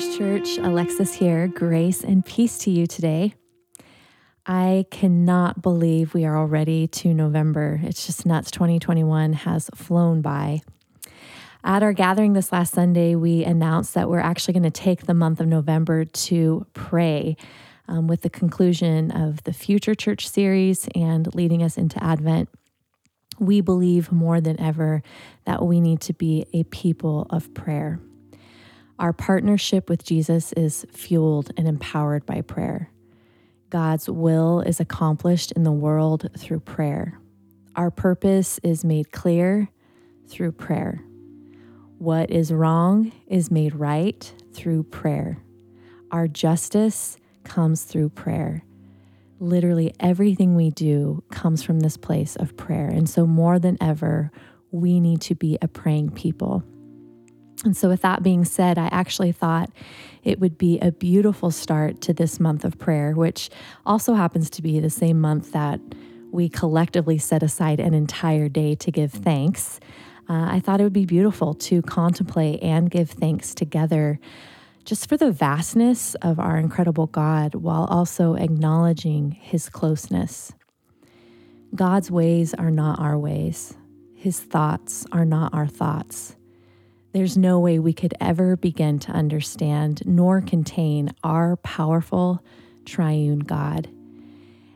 Church, Alexis here. Grace and peace to you today. I cannot believe we are already to November. It's just nuts. 2021 has flown by. At our gathering this last Sunday, we announced that we're actually going to take the month of November to pray um, with the conclusion of the Future Church series and leading us into Advent. We believe more than ever that we need to be a people of prayer. Our partnership with Jesus is fueled and empowered by prayer. God's will is accomplished in the world through prayer. Our purpose is made clear through prayer. What is wrong is made right through prayer. Our justice comes through prayer. Literally everything we do comes from this place of prayer. And so, more than ever, we need to be a praying people. And so, with that being said, I actually thought it would be a beautiful start to this month of prayer, which also happens to be the same month that we collectively set aside an entire day to give thanks. Uh, I thought it would be beautiful to contemplate and give thanks together just for the vastness of our incredible God while also acknowledging his closeness. God's ways are not our ways, his thoughts are not our thoughts. There's no way we could ever begin to understand nor contain our powerful triune God.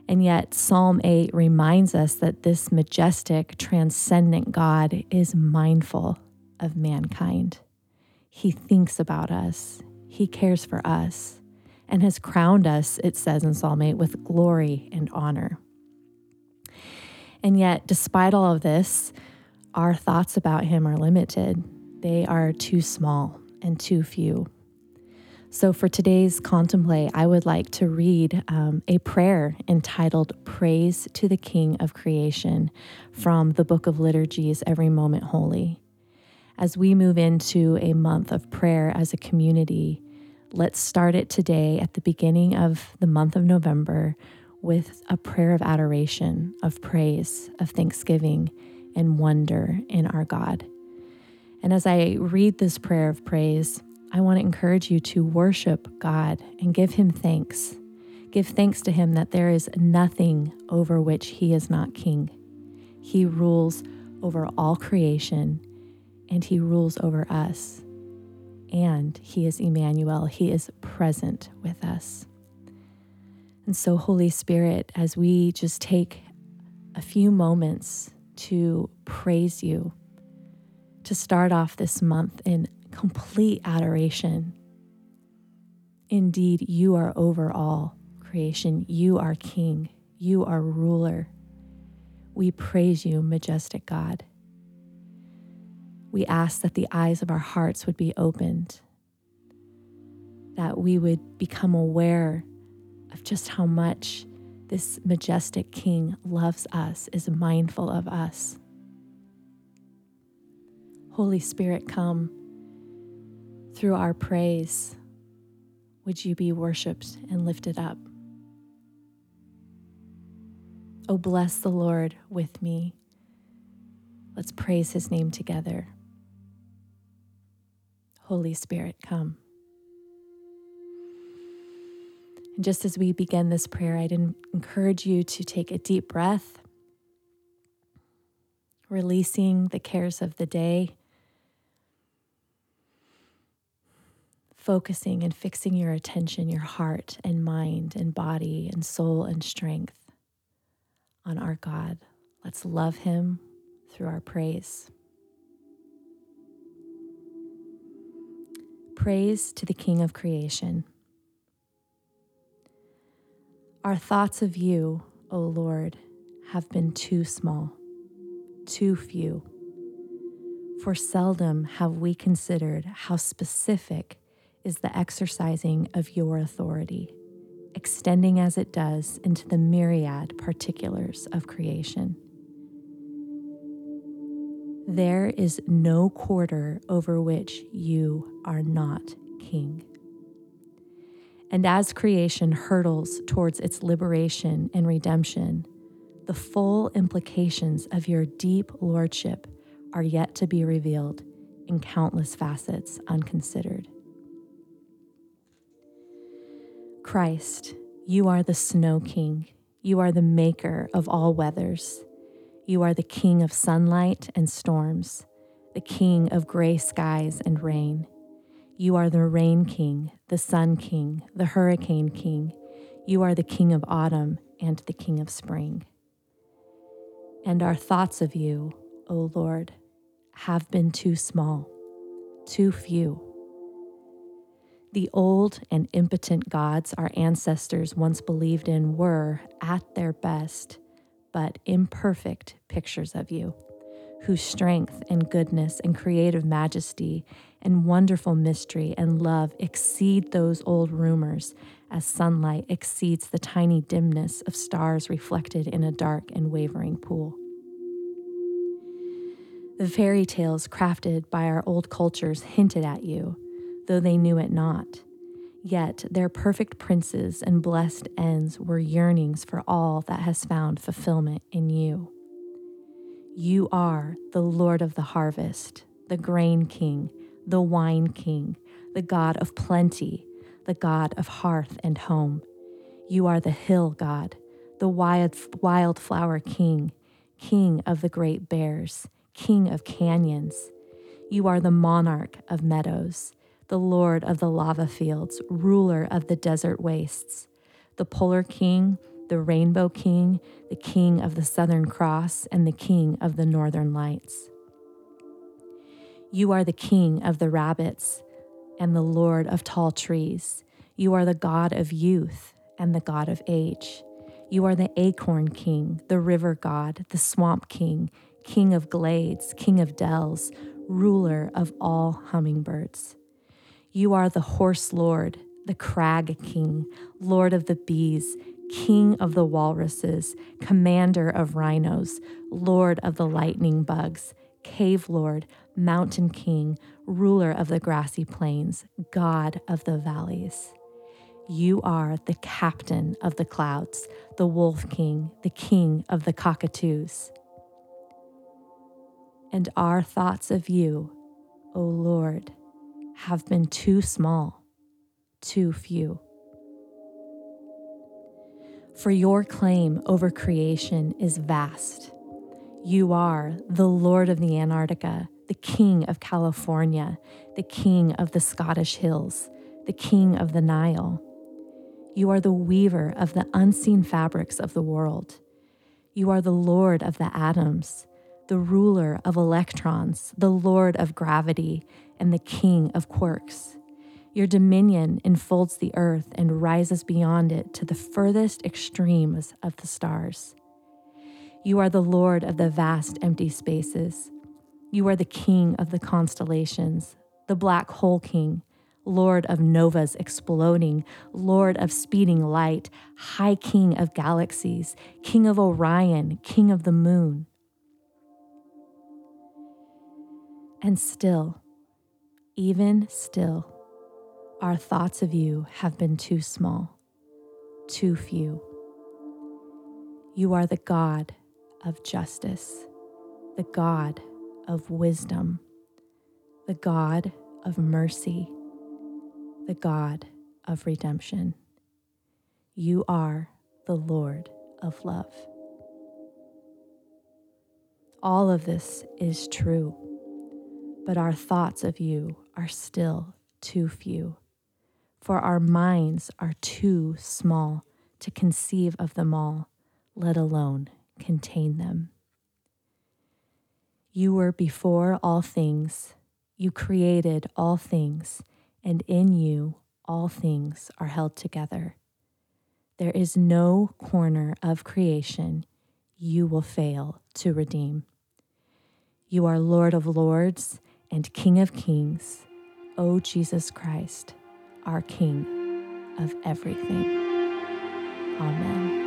And yet, Psalm 8 reminds us that this majestic, transcendent God is mindful of mankind. He thinks about us, He cares for us, and has crowned us, it says in Psalm 8, with glory and honor. And yet, despite all of this, our thoughts about Him are limited they are too small and too few. So, for today's contemplate, I would like to read um, a prayer entitled Praise to the King of Creation from the Book of Liturgies, Every Moment Holy. As we move into a month of prayer as a community, let's start it today at the beginning of the month of November with a prayer of adoration, of praise, of thanksgiving, and wonder in our God. And as I read this prayer of praise, I want to encourage you to worship God and give Him thanks. Give thanks to Him that there is nothing over which He is not King. He rules over all creation and He rules over us. And He is Emmanuel, He is present with us. And so, Holy Spirit, as we just take a few moments to praise you, to start off this month in complete adoration. Indeed, you are over all creation. You are King. You are ruler. We praise you, majestic God. We ask that the eyes of our hearts would be opened, that we would become aware of just how much this majestic King loves us, is mindful of us. Holy Spirit, come through our praise. Would you be worshiped and lifted up? Oh, bless the Lord with me. Let's praise his name together. Holy Spirit, come. And just as we begin this prayer, I'd encourage you to take a deep breath, releasing the cares of the day focusing and fixing your attention, your heart and mind and body and soul and strength on our God. Let's love Him through our praise. Praise to the King of creation. Our thoughts of you, O Lord, have been too small, too few. For seldom have we considered how specific is the exercising of your authority, extending as it does into the myriad particulars of creation. There is no quarter over which you are not king. And as creation hurtles towards its liberation and redemption, the full implications of your deep lordship are yet to be revealed in countless facets unconsidered. Christ, you are the snow king. You are the maker of all weathers. You are the king of sunlight and storms, the king of gray skies and rain. You are the rain king, the sun king, the hurricane king. You are the king of autumn and the king of spring. And our thoughts of you, O Lord, have been too small, too few. The old and impotent gods our ancestors once believed in were, at their best, but imperfect pictures of you whose strength and goodness and creative majesty and wonderful mystery and love exceed those old rumors as sunlight exceeds the tiny dimness of stars reflected in a dark and wavering pool. The fairy tales crafted by our old cultures hinted at you, though they knew it not. Yet their perfect princes and blessed ends were yearnings for all that has found fulfillment in you. You are the Lord of the harvest, the grain king, the wine king, the God of plenty, the God of hearth and home. You are the hill God, the wild, wildflower king, king of the great bears, king of canyons. You are the monarch of meadows, the lord of the lava fields, ruler of the desert wastes, the polar king the Rainbow King, the King of the Southern Cross, and the King of the Northern Lights. You are the King of the rabbits and the Lord of tall trees. You are the God of youth and the God of age. You are the Acorn King, the River God, the Swamp King, King of glades, King of dells, ruler of all hummingbirds. You are the Horse Lord, the Crag King, Lord of the bees, king of the walruses, commander of rhinos, lord of the lightning bugs, cave lord, mountain king, ruler of the grassy plains, god of the valleys. You are the captain of the clouds, the wolf king, the king of the cockatoos. And our thoughts of you, O Lord, have been too small, too few for your claim over creation is vast. You are the Lord of the Antarctica, the King of California, the King of the Scottish Hills, the King of the Nile. You are the weaver of the unseen fabrics of the world. You are the Lord of the atoms, the ruler of electrons, the Lord of gravity, and the King of quarks. Your dominion enfolds the earth and rises beyond it to the furthest extremes of the stars. You are the Lord of the vast empty spaces. You are the King of the constellations, the black hole King, Lord of novas exploding, Lord of speeding light, High King of galaxies, King of Orion, King of the moon. And still, even still, our thoughts of you have been too small, too few. You are the God of justice, the God of wisdom, the God of mercy, the God of redemption. You are the Lord of love. All of this is true, but our thoughts of you are still too few for our minds are too small to conceive of them all, let alone contain them. You were before all things, you created all things, and in you all things are held together. There is no corner of creation you will fail to redeem. You are Lord of lords and King of kings, O Jesus Christ our King of everything. Amen.